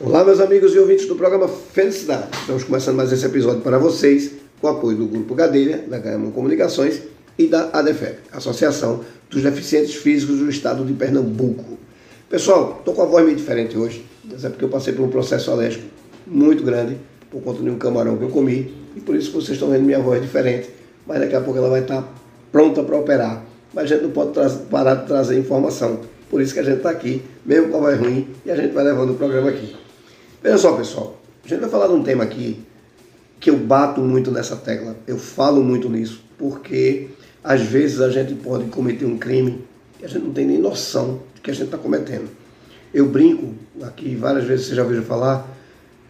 Olá, meus amigos e ouvintes do programa Felicidade. Estamos começando mais esse episódio para vocês com o apoio do Grupo Gadelha, da Gaemon Comunicações e da ADEFEP, Associação dos Deficientes Físicos do Estado de Pernambuco. Pessoal, estou com a voz meio diferente hoje, mas é porque eu passei por um processo alérgico muito grande por conta de um camarão que eu comi e por isso que vocês estão vendo minha voz diferente, mas daqui a pouco ela vai estar pronta para operar. Mas a gente não pode parar de trazer informação, por isso que a gente está aqui, mesmo com a voz ruim, e a gente vai levando o programa aqui. Veja só, pessoal, a gente vai falar de um tema aqui que eu bato muito nessa tecla, eu falo muito nisso, porque às vezes a gente pode cometer um crime que a gente não tem nem noção de que a gente está cometendo. Eu brinco aqui, várias vezes você já ouviu falar,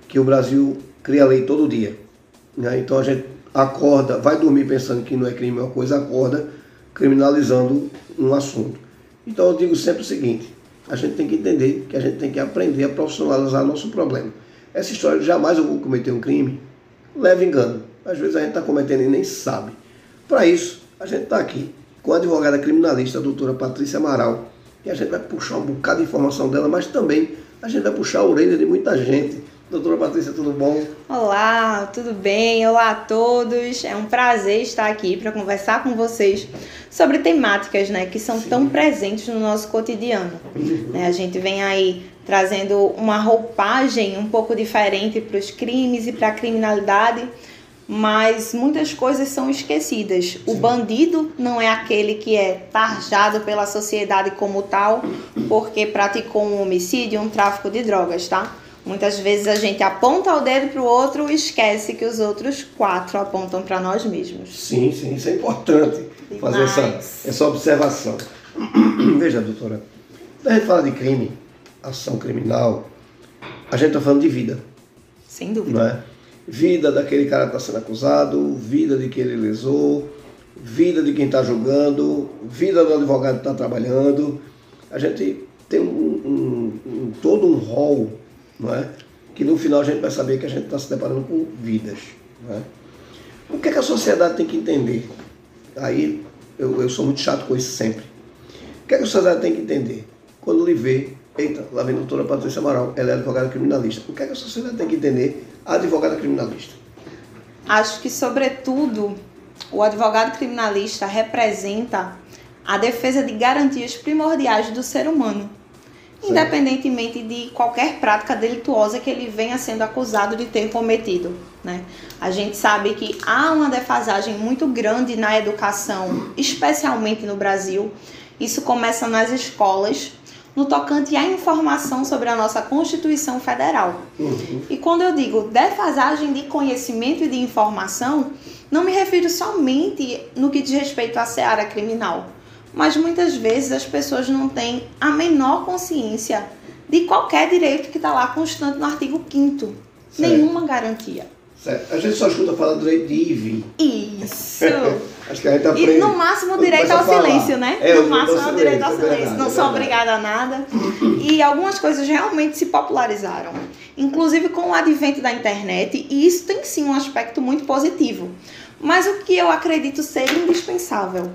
que o Brasil cria lei todo dia. Né? Então a gente acorda, vai dormir pensando que não é crime uma coisa, acorda criminalizando um assunto. Então eu digo sempre o seguinte, a gente tem que entender que a gente tem que aprender a profissionalizar nosso problema. Essa história de jamais eu vou cometer um crime, leva engano. Às vezes a gente está cometendo e nem sabe. Para isso, a gente está aqui com a advogada criminalista, a doutora Patrícia Amaral, e a gente vai puxar um bocado de informação dela, mas também a gente vai puxar a orelha de muita gente. Doutora Patrícia, tudo bom? Olá, tudo bem? Olá a todos. É um prazer estar aqui para conversar com vocês sobre temáticas né, que são Sim. tão presentes no nosso cotidiano. Uhum. Né, a gente vem aí trazendo uma roupagem um pouco diferente para os crimes e para a criminalidade, mas muitas coisas são esquecidas. Sim. O bandido não é aquele que é tarjado pela sociedade como tal porque praticou um homicídio, um tráfico de drogas, tá? Muitas vezes a gente aponta o dedo para o outro e esquece que os outros quatro apontam para nós mesmos. Sim, sim, isso é importante Demais. fazer essa, essa observação. Veja, doutora, quando a gente fala de crime, ação criminal, a gente está falando de vida. Sem dúvida. Não é? Vida daquele cara que está sendo acusado, vida de quem ele lesou, vida de quem está julgando, vida do advogado que está trabalhando. A gente tem um, um, um todo um rol não é? que no final a gente vai saber que a gente está se deparando com vidas. Não é? O que, é que a sociedade tem que entender? Aí eu, eu sou muito chato com isso sempre. O que, é que a sociedade tem que entender? Quando lhe vê, eita, lá vem a doutora Patrícia Amaral, ela é advogada criminalista. O que, é que a sociedade tem que entender? Advogada criminalista. Acho que, sobretudo, o advogado criminalista representa a defesa de garantias primordiais do ser humano independentemente de qualquer prática delituosa que ele venha sendo acusado de ter cometido. Né? A gente sabe que há uma defasagem muito grande na educação, especialmente no Brasil. Isso começa nas escolas, no tocante à informação sobre a nossa Constituição Federal. Uhum. E quando eu digo defasagem de conhecimento e de informação, não me refiro somente no que diz respeito à seara criminal mas muitas vezes as pessoas não têm a menor consciência de qualquer direito que está lá constante no artigo 5 Nenhuma garantia. Certo. A gente só escuta falar do direito de ir Isso. Acho que a gente aprende. E no máximo o direito ao silêncio, né? É, no máximo é o direito ao é silêncio. Verdade, não é sou obrigada a nada. E algumas coisas realmente se popularizaram. Inclusive com o advento da internet, e isso tem sim um aspecto muito positivo. Mas o que eu acredito ser indispensável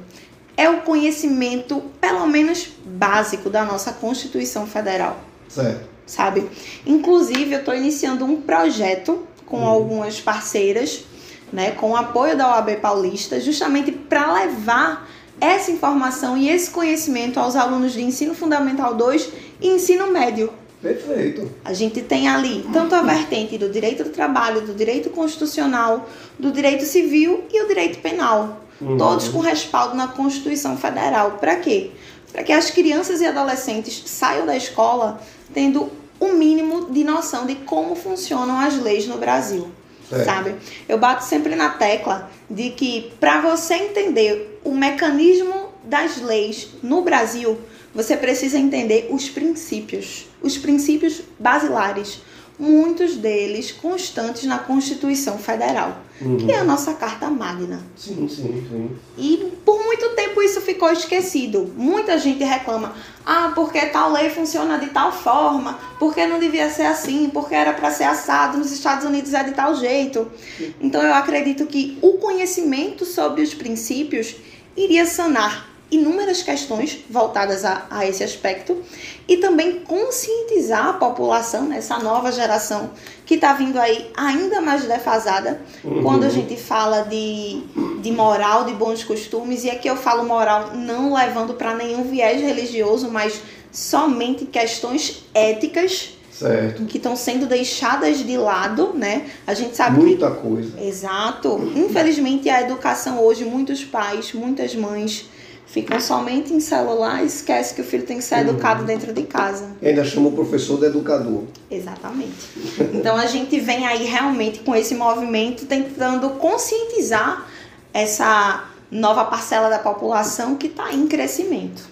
é o conhecimento, pelo menos básico, da nossa Constituição Federal. Certo. Sabe? Inclusive, eu estou iniciando um projeto com hum. algumas parceiras, né, com o apoio da OAB Paulista, justamente para levar essa informação e esse conhecimento aos alunos de ensino fundamental 2 e ensino médio. Perfeito. A gente tem ali tanto a vertente do direito do trabalho, do direito constitucional, do direito civil e o direito penal. Uhum. Todos com respaldo na Constituição Federal. Para quê? Para que as crianças e adolescentes saiam da escola tendo o um mínimo de noção de como funcionam as leis no Brasil. É. Sabe? Eu bato sempre na tecla de que para você entender o mecanismo das leis no Brasil, você precisa entender os princípios, os princípios basilares muitos deles constantes na Constituição Federal, uhum. que é a nossa Carta Magna. Sim, sim, sim. E por muito tempo isso ficou esquecido. Muita gente reclama: ah, porque tal lei funciona de tal forma, porque não devia ser assim, porque era para ser assado, nos Estados Unidos é de tal jeito. Então eu acredito que o conhecimento sobre os princípios iria sanar inúmeras questões voltadas a, a esse aspecto e também conscientizar a população, né, essa nova geração que está vindo aí ainda mais defasada, uhum. quando a gente fala de, de moral, de bons costumes, e aqui eu falo moral não levando para nenhum viés religioso, mas somente questões éticas certo. que estão sendo deixadas de lado, né? A gente sabe muita que... coisa. Exato. Infelizmente a educação hoje, muitos pais, muitas mães ficam somente em celular e esquece que o filho tem que ser uhum. educado dentro de casa. E ainda chama o professor de educador. Exatamente. Então a gente vem aí realmente com esse movimento tentando conscientizar essa nova parcela da população que está em crescimento.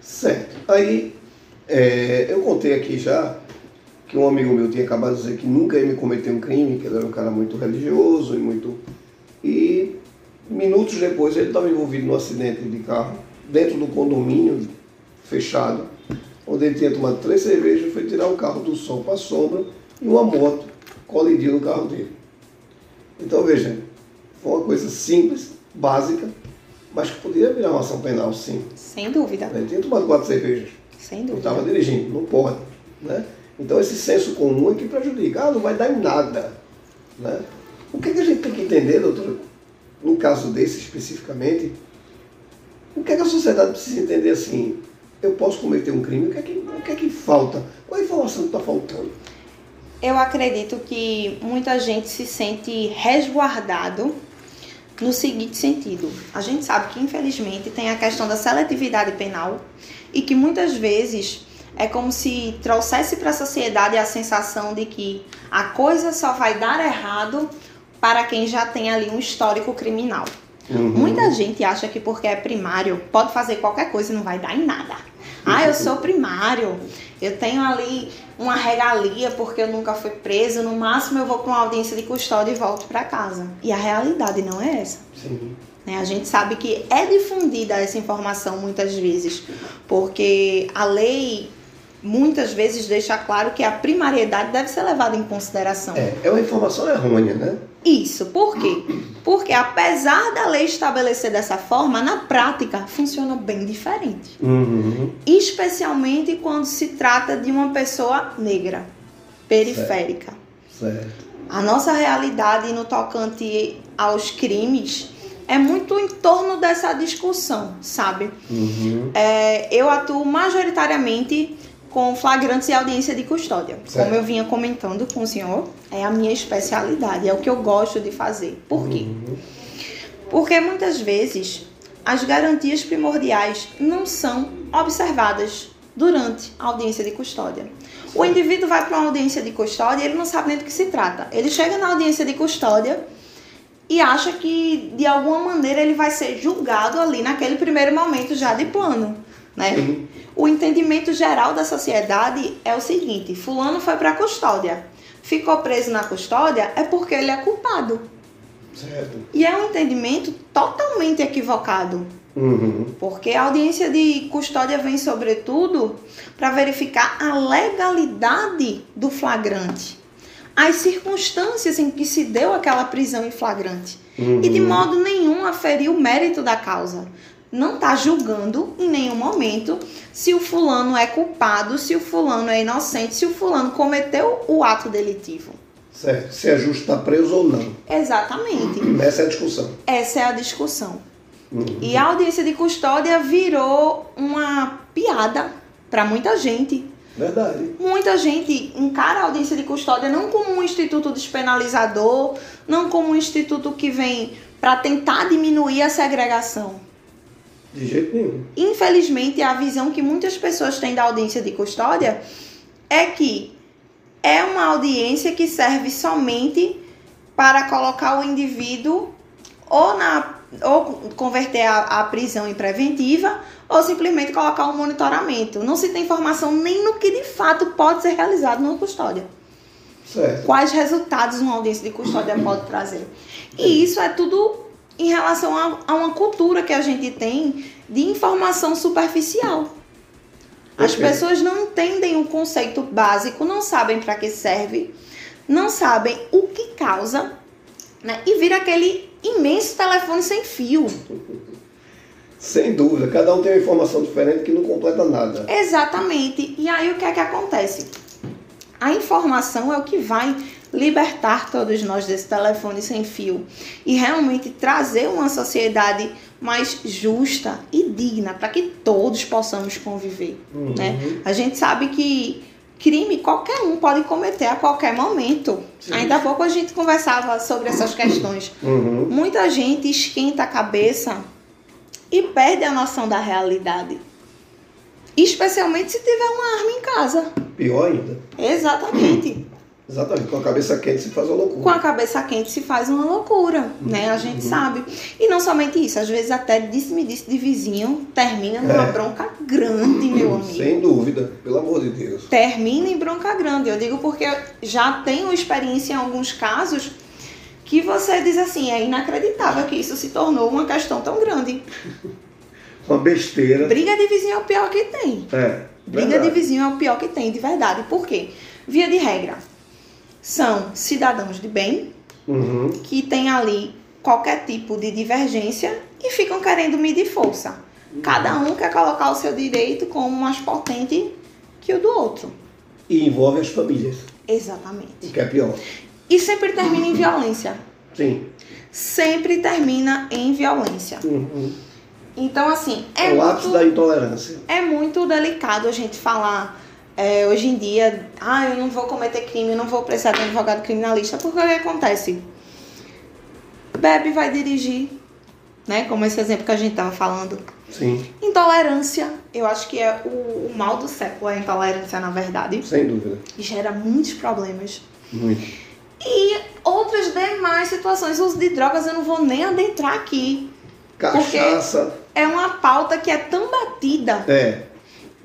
Certo. Aí, é, eu contei aqui já que um amigo meu tinha acabado de dizer que nunca ia me cometer um crime, que ele era um cara muito religioso e muito. E minutos depois ele estava envolvido num acidente de carro dentro do condomínio fechado, onde ele tinha tomado três cervejas, foi tirar o carro do sol para a sombra e uma moto colidiu no carro dele. Então veja, foi uma coisa simples, básica, mas que poderia virar uma ação penal, sim. Sem dúvida. Ele tinha tomado quatro cervejas. Sem dúvida. Estava dirigindo, não pode. Né? Então esse senso comum é que prejudica. Ah, não vai dar em nada. Né? O que, é que a gente tem que entender, doutor, no caso desse especificamente, o que, é que a sociedade precisa entender assim? Eu posso cometer um crime, o que é que, o que, é que falta? Qual a informação que está faltando? Eu acredito que muita gente se sente resguardado no seguinte sentido. A gente sabe que, infelizmente, tem a questão da seletividade penal e que muitas vezes é como se trouxesse para a sociedade a sensação de que a coisa só vai dar errado para quem já tem ali um histórico criminal. Uhum. Muita gente acha que porque é primário pode fazer qualquer coisa e não vai dar em nada. Ah, eu sou primário, eu tenho ali uma regalia porque eu nunca fui preso, no máximo eu vou para uma audiência de custódia e volto para casa. E a realidade não é essa. Sim. Né? A gente sabe que é difundida essa informação muitas vezes, porque a lei muitas vezes deixa claro que a primariedade deve ser levada em consideração. É, é uma informação errônea, né? Isso, por quê? Porque apesar da lei estabelecer dessa forma, na prática funciona bem diferente. Uhum. Especialmente quando se trata de uma pessoa negra, periférica. Certo. certo. A nossa realidade no tocante aos crimes é muito em torno dessa discussão, sabe? Uhum. É, eu atuo majoritariamente com flagrantes e audiência de custódia. Certo. Como eu vinha comentando com o senhor, é a minha especialidade, é o que eu gosto de fazer. Por quê? Uhum. Porque muitas vezes as garantias primordiais não são observadas durante a audiência de custódia. O indivíduo vai para uma audiência de custódia e ele não sabe nem do que se trata. Ele chega na audiência de custódia e acha que de alguma maneira ele vai ser julgado ali naquele primeiro momento já de plano, né? O entendimento geral da sociedade é o seguinte: fulano foi para a custódia, ficou preso na custódia é porque ele é culpado. Certo. E é um entendimento totalmente equivocado. Uhum. Porque a audiência de custódia vem, sobretudo, para verificar a legalidade do flagrante, as circunstâncias em que se deu aquela prisão em flagrante. Uhum. E de uhum. modo nenhum aferir o mérito da causa não está julgando em nenhum momento se o fulano é culpado, se o fulano é inocente, se o fulano cometeu o ato delitivo. Certo. Se é justo estar preso ou não. Exatamente. Essa é a discussão. Essa é a discussão. Uhum. E a audiência de custódia virou uma piada para muita gente. Verdade. Muita gente encara a audiência de custódia não como um instituto despenalizador, não como um instituto que vem para tentar diminuir a segregação. De jeito nenhum. Infelizmente, a visão que muitas pessoas têm da audiência de custódia é que é uma audiência que serve somente para colocar o indivíduo ou na ou converter a, a prisão em preventiva ou simplesmente colocar um monitoramento. Não se tem informação nem no que de fato pode ser realizado numa custódia. Certo. Quais resultados uma audiência de custódia pode trazer. E isso é tudo em relação a, a uma cultura que a gente tem de informação superficial. As okay. pessoas não entendem o conceito básico, não sabem para que serve, não sabem o que causa, né? E vira aquele imenso telefone sem fio. Sem dúvida, cada um tem uma informação diferente que não completa nada. Exatamente. E aí o que é que acontece? A informação é o que vai libertar todos nós desse telefone sem fio e realmente trazer uma sociedade mais justa e digna para que todos possamos conviver, Uhum. né? A gente sabe que crime qualquer um pode cometer a qualquer momento. Sim. Ainda há pouco a gente conversava sobre essas questões. Uhum. Muita gente esquenta a cabeça e perde a noção da realidade. Especialmente se tiver uma arma em casa. Pior ainda. Exatamente. Exatamente, com a cabeça quente se faz uma loucura. Com a cabeça quente se faz uma loucura, né? A gente sabe. E não somente isso, às vezes até disse-me disse de vizinho termina numa É. bronca grande, meu amigo. Sem dúvida, pelo amor de Deus. Termina em bronca grande. Eu digo porque já tenho experiência em alguns casos que você diz assim, é inacreditável que isso se tornou uma questão tão grande. Uma besteira. Briga de vizinho é o pior que tem. É. Briga de verdade. vizinho é o pior que tem, de verdade. Por quê? Via de regra, são cidadãos de bem Uhum. que têm ali qualquer tipo de divergência e ficam querendo medir força. Cada um quer colocar o seu direito como mais potente que o do outro. E envolve as famílias, o Exatamente. que é pior. E sempre termina em violência. Sim. Sempre termina em violência. Uhum. Então, assim, é, É o ápice da intolerância. é muito delicado a gente falar é, hoje em dia, ah, eu não vou cometer crime, eu não vou precisar de um advogado criminalista, porque o que acontece? Bebe vai dirigir, né? Como esse exemplo que a gente estava falando. Sim, Intolerância, eu acho que é o, o mal do século, é a intolerância, na verdade. sem dúvida. E gera muitos problemas. Muito. E outras demais situações, uso de drogas, eu não vou nem adentrar aqui. Cachaça. É uma pauta que é tão batida É.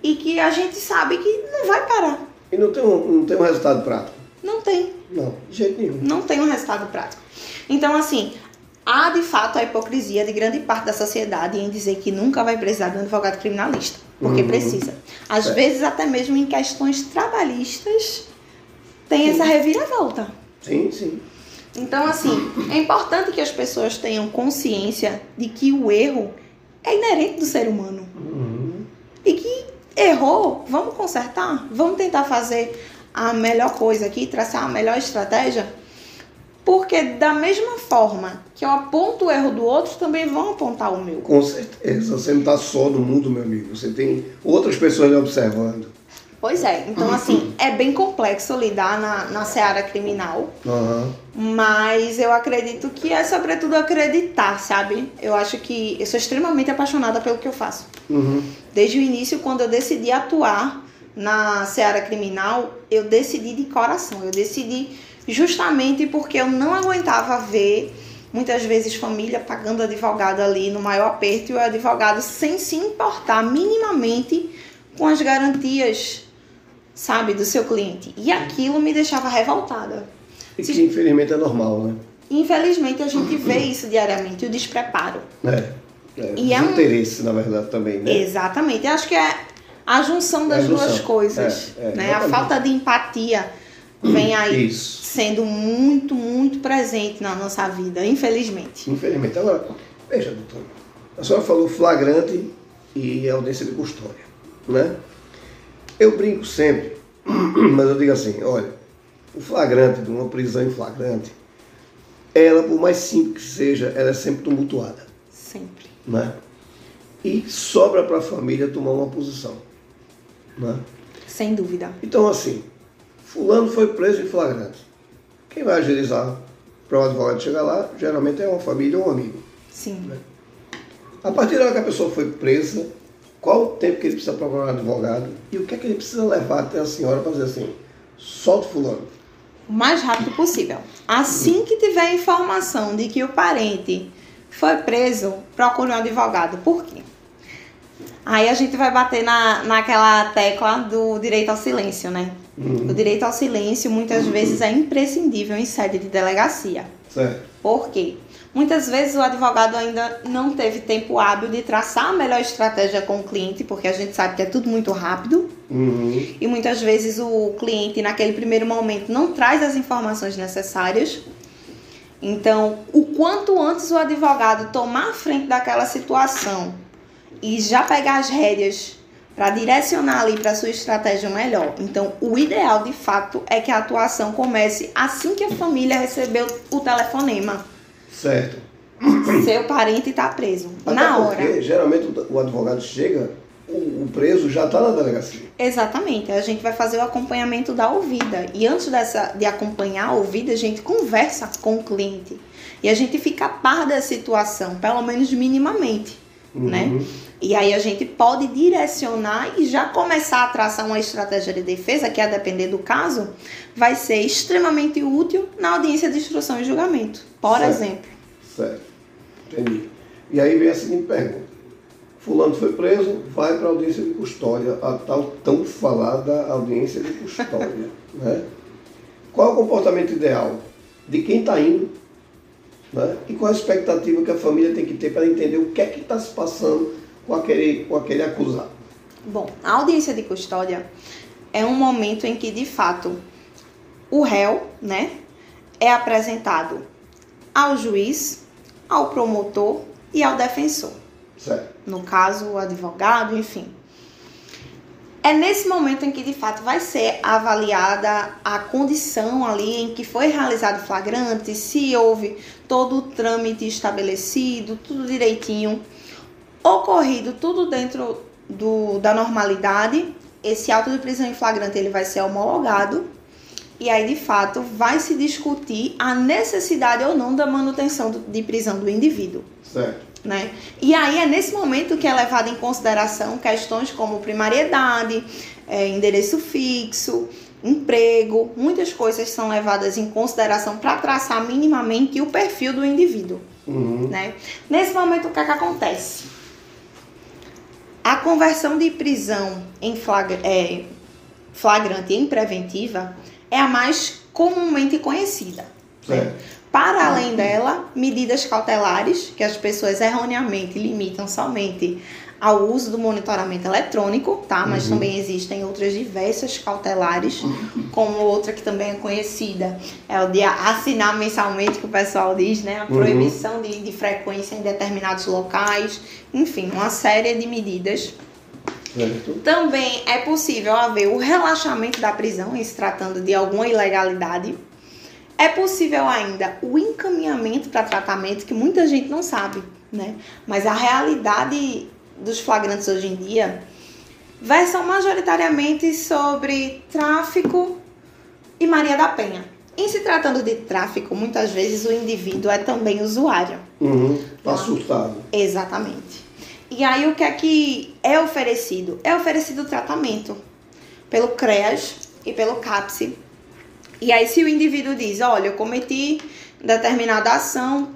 e que a gente sabe que não vai parar. E não tem, um, não tem um resultado prático. Não tem. Não, de jeito nenhum. Não tem um resultado prático. Então, assim, há de fato a hipocrisia de grande parte da sociedade em dizer que nunca vai precisar de um advogado criminalista. Porque Uhum. precisa. Às Certo. vezes, até mesmo em questões trabalhistas, tem essa reviravolta. Sim, sim. Então, assim, é importante que as pessoas tenham consciência de que o erro é inerente do ser humano. Errou, vamos consertar, vamos tentar fazer a melhor coisa aqui, traçar a melhor estratégia. Porque da mesma forma que eu aponto o erro do outro, também vão apontar o meu. Com certeza. Você não está só no mundo, meu amigo. Você tem outras pessoas observando. Pois é, então assim, é bem complexo lidar na, na seara criminal. Aham. Mas eu acredito que é sobretudo acreditar, sabe? Eu acho que eu sou extremamente apaixonada pelo que eu faço. Uhum. Desde o início, quando eu decidi atuar na seara criminal, eu decidi de coração. Eu decidi justamente porque eu não aguentava ver muitas vezes família pagando advogado ali no maior aperto e o advogado sem se importar minimamente com as garantias, sabe, do seu cliente. E aquilo me deixava revoltada. E que infelizmente é normal, né? Infelizmente a gente vê isso diariamente, o despreparo. É. é. E é um- Desinteresse, na verdade, também, né? Exatamente. Eu acho que é a junção das É a junção. duas coisas. É, é, né? A falta de empatia vem aí Isso. sendo muito, muito presente na nossa vida, infelizmente. Infelizmente. Agora, veja, doutor. A senhora falou flagrante e audiência de custódia, né? Eu brinco sempre, mas eu digo assim, olha, o flagrante de uma prisão em flagrante, ela, por mais simples que seja, ela é sempre tumultuada, Sempre. né? E sobra para a família tomar uma posição, né? Sem dúvida. Então, assim, fulano foi preso em flagrante. Quem vai agilizar para o advogado chegar lá, geralmente é uma família ou um amigo. Sim. A partir da hora que a pessoa foi presa, qual o tempo que ele precisa procurar um advogado e o que é que ele precisa levar até a senhora para dizer assim, solta o fulano. O mais rápido possível. Assim que tiver informação de que o parente foi preso, procure um advogado. Por quê? Aí a gente vai bater na, naquela tecla do direito ao silêncio, né? Uhum. O direito ao silêncio muitas vezes é imprescindível em sede de delegacia. Certo. Por quê? Muitas vezes o advogado ainda não teve tempo hábil de traçar a melhor estratégia com o cliente, porque a gente sabe que é tudo muito rápido. Uhum. E muitas vezes o cliente, naquele primeiro momento, não traz as informações necessárias. Então, o quanto antes o advogado tomar a frente daquela situação, e já pegar as rédeas para direcionar ali para sua estratégia melhor. Então, o ideal de fato é que a atuação comece assim que a família recebeu o telefonema. Certo. Seu parente está preso. Até na porque, hora. geralmente o advogado chega, o, preso já está na delegacia. Exatamente. A gente vai fazer o acompanhamento da ouvida. E antes dessa, de acompanhar a ouvida, a gente conversa com o cliente. E a gente fica a par da situação, pelo menos minimamente. Né? Uhum. E aí a gente pode direcionar e já começar a traçar uma estratégia de defesa, que a depender do caso, vai ser extremamente útil na audiência de instrução e julgamento. Por Certo. exemplo. Certo. Entendi. E aí vem a seguinte pergunta. Fulano foi preso, vai para a audiência de custódia, a tal tão falada audiência de custódia. né? Qual é o comportamento ideal de quem está indo né? e qual a expectativa que a família tem que ter para entender o que é que está se passando com aquele, com aquele acusado? Bom, a audiência de custódia é um momento em que, de fato, o réu, né, é apresentado ao juiz, ao promotor e ao defensor. Certo. No caso, o advogado, enfim. É nesse momento em que, de fato, vai ser avaliada a condição ali em que foi realizado o flagrante, se houve todo o trâmite estabelecido, tudo direitinho, ocorrido tudo dentro do, da normalidade. Esse auto de prisão em flagrante ele vai ser homologado e aí, de fato, vai se discutir a necessidade ou não da manutenção de prisão do indivíduo Certo. Né? E aí é nesse momento que é levado em consideração questões como primariedade, é, endereço fixo, emprego, muitas coisas são levadas em consideração para traçar minimamente o perfil do indivíduo, Uhum. né? Nesse momento o que, é que acontece? A conversão de prisão em flagra- é, flagrante em preventiva é a mais comumente conhecida. né? Para além dela, medidas cautelares, que as pessoas erroneamente limitam somente ao uso do monitoramento eletrônico, tá? Mas Uhum. também existem outras diversas cautelares, como outra que também é conhecida, é o de assinar mensalmente, que o pessoal diz, né? A Uhum. proibição de, de frequência em determinados locais, enfim, uma série de medidas Certo. também é possível haver o relaxamento da prisão, em se tratando de alguma ilegalidade. É possível ainda o encaminhamento para tratamento, que muita gente não sabe, né? Mas a realidade dos flagrantes hoje em dia versam majoritariamente sobre tráfico e Maria da Penha. Em se tratando de tráfico, muitas vezes o indivíduo é também usuário. Uhum. Assustado. Exatamente. E aí o que é que é oferecido? É oferecido tratamento pelo CREAS e pelo CAPSE. E aí se o indivíduo diz, olha, eu cometi determinada ação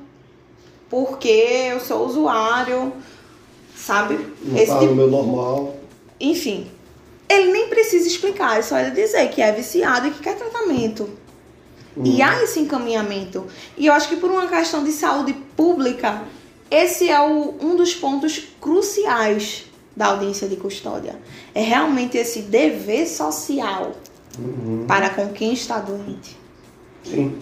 porque eu sou usuário, sabe? Não Esse está tipo- meu normal. enfim, ele nem precisa explicar, é só ele dizer que é viciado e que quer tratamento. E há esse encaminhamento. E eu acho que por uma questão de saúde pública, esse é o, um dos pontos cruciais da audiência de custódia. É realmente esse dever social Uhum. para com quem está doente. Sim.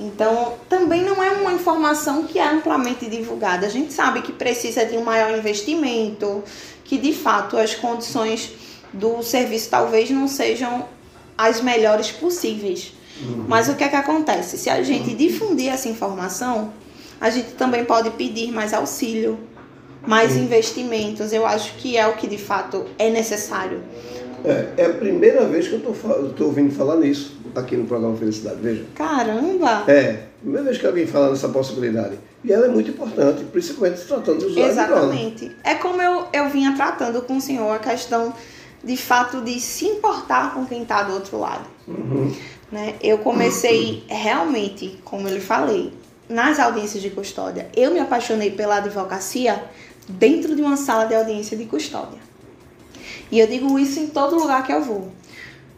Então, também não é uma informação que é amplamente divulgada. A gente sabe que precisa de um maior investimento, que de fato as condições do serviço talvez não sejam as melhores possíveis. Mas o que é que acontece? Se a gente difundir essa informação, a gente também pode pedir mais auxílio, mais investimentos. Eu acho que é o que de fato é necessário. É, é a primeira vez que eu estou ouvindo falar nisso aqui no programa Felicidade, veja. Caramba! É, primeira vez que alguém fala nessa possibilidade. E ela é muito importante, principalmente se tratando dos usuários. Exatamente. É como eu, eu vinha tratando com o senhor a questão de fato de se importar com quem está do outro lado. Uhum. Né? Eu comecei realmente, como eu lhe falei, nas audiências de custódia. Eu me apaixonei pela advocacia dentro de uma sala de audiência de custódia. E eu digo isso em todo lugar que eu vou.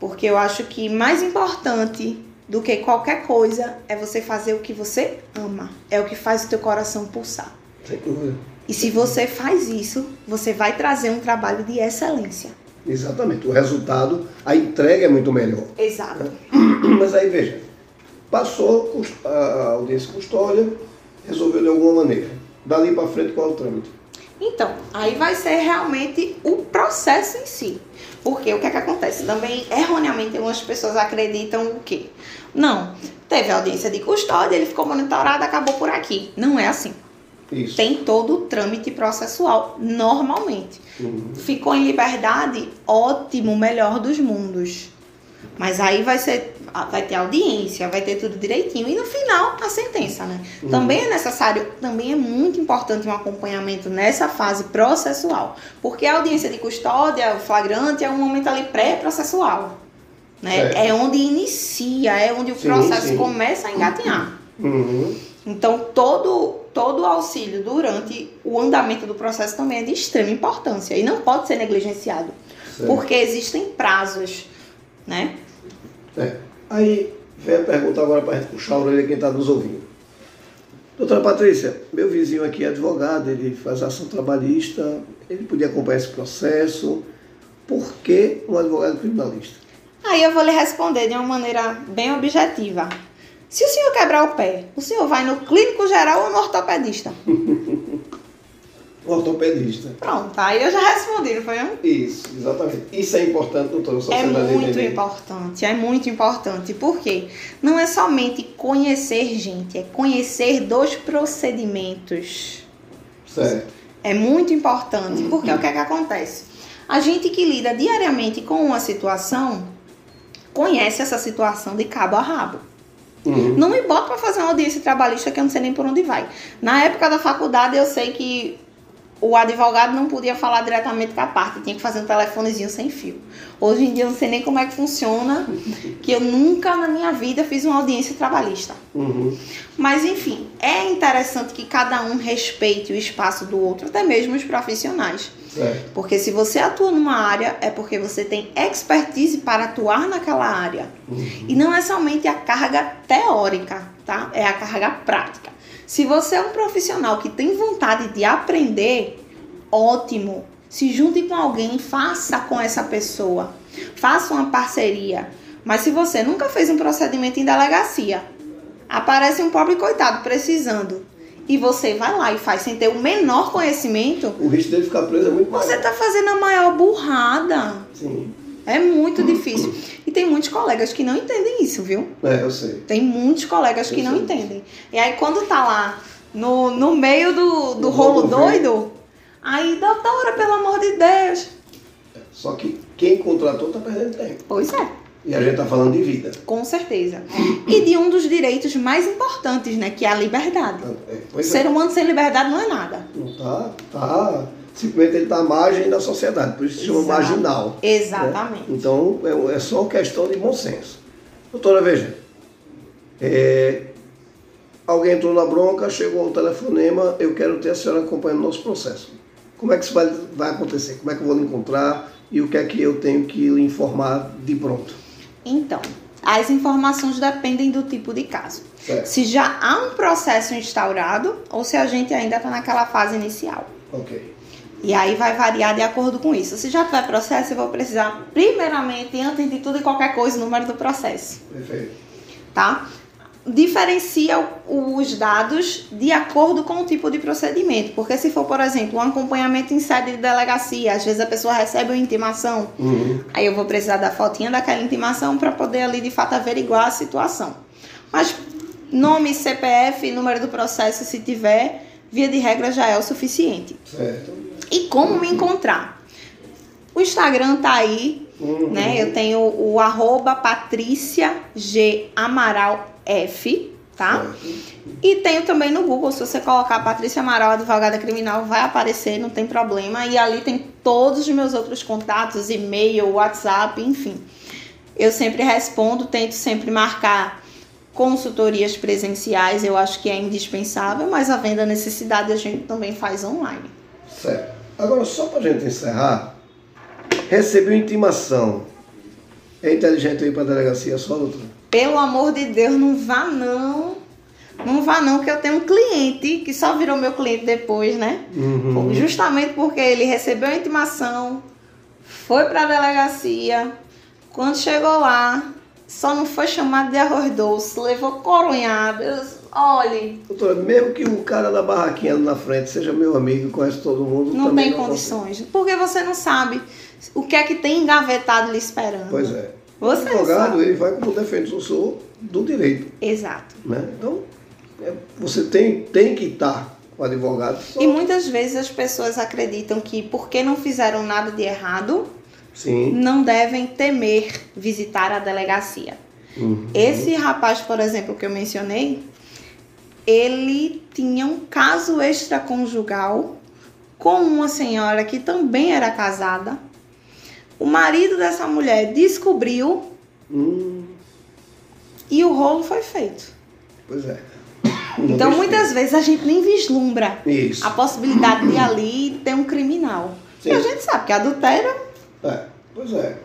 Porque eu acho que mais importante do que qualquer coisa é você fazer o que você ama. É o que faz o teu coração pulsar. Sem dúvida. E se você faz isso, você vai trazer um trabalho de excelência. Exatamente. O resultado, a entrega é muito melhor. Exato. Mas aí veja, passou a audiência custódia, resolveu de alguma maneira. Dali para frente qual é o trâmite? Então, aí vai ser realmente o processo em si. Porque o que é que acontece? Também, erroneamente, algumas pessoas acreditam o quê? Não, teve audiência de custódia, ele ficou monitorado, acabou por aqui. Não é assim. Isso. Tem todo o trâmite processual, normalmente. Uhum. Ficou em liberdade, ótimo, melhor dos mundos. Mas aí vai ser, vai ter audiência, vai ter tudo direitinho e no final a sentença, né? Uhum. Também é necessário, também é muito importante um acompanhamento nessa fase processual, porque a audiência de custódia, o flagrante é um momento ali pré-processual, né? É onde inicia, é onde o Sim, processo sim. começa a engatinhar. Uhum. Então, todo, todo o auxílio durante o andamento do processo também é de extrema importância e não pode ser negligenciado, Certo. porque existem prazos, né? É. Aí vem a pergunta agora para a gente puxar a orelha quem está nos ouvindo. Doutora Patrícia, meu vizinho aqui é advogado, ele faz ação trabalhista, ele podia acompanhar esse processo. Por que um advogado criminalista? Aí eu vou lhe responder de uma maneira bem objetiva. Se o senhor quebrar o pé, o senhor vai no clínico geral ou no ortopedista? Ortopedista. Pronto, aí eu já respondi, não foi? Isso, exatamente. Isso é importante, doutora, a É muito entender. importante, é muito importante. Por quê? Não é somente conhecer gente, é conhecer dos procedimentos. Certo. É muito importante, porque o que é que acontece? A gente que lida diariamente com uma situação, conhece essa situação de cabo a rabo. Uhum. Não me bota pra fazer uma audiência trabalhista que eu não sei nem por onde vai. Na época da faculdade, eu sei que o advogado não podia falar diretamente com a parte, tinha que fazer um telefonezinho sem fio. Hoje em dia, eu não sei nem como é que funciona, que eu nunca na minha vida fiz uma audiência trabalhista. Uhum. Mas enfim, é interessante que cada um respeite o espaço do outro, até mesmo os profissionais. Porque se você atua numa área, é porque você tem expertise para atuar naquela área. Uhum. E não é somente a carga teórica, tá? É a carga prática. Se você é um profissional que tem vontade de aprender, ótimo. Se junte com alguém, faça com essa pessoa. Faça uma parceria. Mas se você nunca fez um procedimento em delegacia, aparece um pobre coitado precisando, e você vai lá e faz sem ter o menor conhecimento, O risco dele ficar preso é muito maior. você tá fazendo a maior burrada. Sim. É muito difícil. Tem muitos colegas que não entendem isso, viu? É, eu sei. Tem muitos colegas que Eu não sei. entendem. E aí quando tá lá no, no meio do, do rolo doido, aí, doutora, pelo amor de Deus. Só que quem contratou está perdendo tempo. Pois é, E a gente está falando de vida. com certeza. E de um dos direitos mais importantes, né? Que é a liberdade. É, pois Ser é. humano sem liberdade não é nada. Não tá, tá. Simplesmente ele está à margem da sociedade, por isso se chama marginal. né? Exatamente. Então é, é só questão de bom senso. Doutora, veja. é, alguém entrou na bronca, chegou um telefonema, eu quero ter a senhora acompanhando o nosso processo. Como é que isso vai, vai acontecer? Como é que eu vou lhe encontrar? E o que é que eu tenho que lhe informar de pronto? Então, as informações dependem do tipo de caso. Certo. Se já há um processo instaurado ou se a gente ainda está naquela fase inicial. Ok. E aí vai variar de acordo com isso. Se já tiver processo, eu vou precisar, primeiramente, antes de tudo e qualquer coisa, o número do processo, Perfeito. tá? Diferencia os dados de acordo com o tipo de procedimento. Porque se for, por exemplo, um acompanhamento em sede de delegacia, às vezes a pessoa recebe uma intimação, Uhum. Aí eu vou precisar da fotinha daquela intimação para poder ali de fato averiguar a situação. Mas nome, CPF, número do processo, se tiver, via de regra já é o suficiente. Certo. E como me encontrar? O Instagram tá aí, Uhum. né? Eu tenho o arroba Patrícia G Amaral F, tá? E tenho também no Google, se você colocar Patrícia Amaral, advogada criminal, vai aparecer, não tem problema. E ali tem todos os meus outros contatos, e-mail, WhatsApp, enfim. Eu sempre respondo, tento sempre marcar consultorias presenciais, eu acho que é indispensável, mas a necessidade, a gente também faz online. Certo. Agora, só para a gente encerrar, recebeu intimação. É inteligente ir para a delegacia só, doutor? Pelo amor de Deus, não vá não. Não vá não, que eu tenho um cliente que só virou meu cliente depois, né? Uhum. Justamente porque ele recebeu a intimação, foi para a delegacia, quando chegou lá, só não foi chamado de arroz doce, levou coronhada. Olhe, Doutora, mesmo que o cara da barraquinha na frente seja meu amigo, conhece todo mundo, não tem condições. Porque você não sabe o que é que tem engavetado lhe esperando. Pois é. Você o advogado, ele vai como defensor do direito, Exato. né? Então, é, você tem, tem que estar com o advogado. Só- E muitas vezes as pessoas acreditam que porque não fizeram nada de errado, Sim. não devem temer visitar a delegacia. Uhum. Esse rapaz, por exemplo, que eu mencionei, ele tinha um caso extraconjugal com uma senhora que também era casada. O marido dessa mulher descobriu Hum, e o rolo foi feito. pois é. Então, Não muitas vezes a gente nem vislumbra Isso. a possibilidade de ali ter um criminal. Sim. E a gente sabe que adultério É, pois é.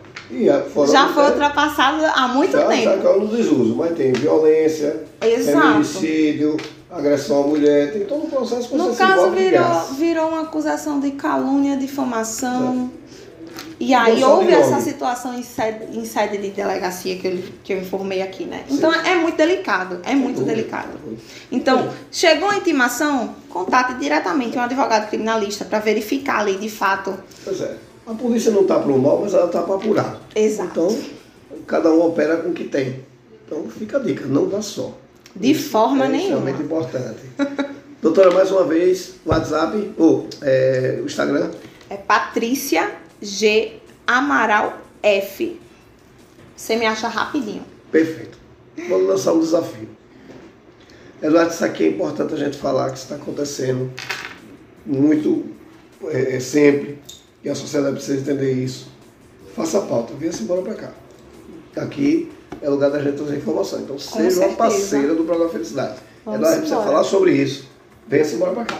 Já foi tempo, ultrapassado há muito já, Já tempo. caiu no desuso, mas tem violência, Exato. feminicídio, agressão à mulher, tem todo um processo que No caso, virou, virou uma acusação de calúnia, difamação. E aí houve essa situação em sede, em sede de delegacia que eu, que eu informei aqui, né? Então é muito delicado, é muito delicado. Então, chegou a intimação, contate diretamente um advogado criminalista para verificar ali de fato. Pois é. A polícia não está para o mal, mas ela está para apurar. Exato. Então, cada um opera com o que tem. Então, fica a dica, não dá só. De forma é nenhuma. extremamente importante. Doutora, mais uma vez, WhatsApp, ou é, o Instagram, É Patrícia G. Amaral F. Você me acha rapidinho. perfeito. Vamos lançar um desafio. Eduardo, isso aqui é importante a gente falar, que isso está acontecendo muito é, é, sempre, e a sociedade precisa entender isso. Faça a pauta, venha-se embora para cá. Aqui é lugar da gente trazer informação. Então, seja uma parceira do programa Felicidade. Vamos Eduardo, precisa falar sobre isso. Venha-se embora para cá.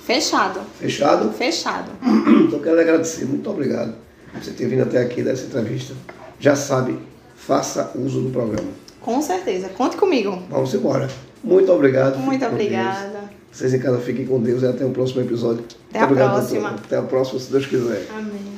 Fechado. Fechado? Fechado. Então, quero lhe agradecer. Muito obrigado por você ter vindo até aqui dessa entrevista. Já sabe, faça uso do programa. Com certeza. Conte comigo. Vamos embora. Muito obrigado. Muito obrigada. Vocês em casa fiquem com Deus e até o próximo episódio. Até a Muito obrigado, próxima. Até a próxima, se Deus quiser. Amém.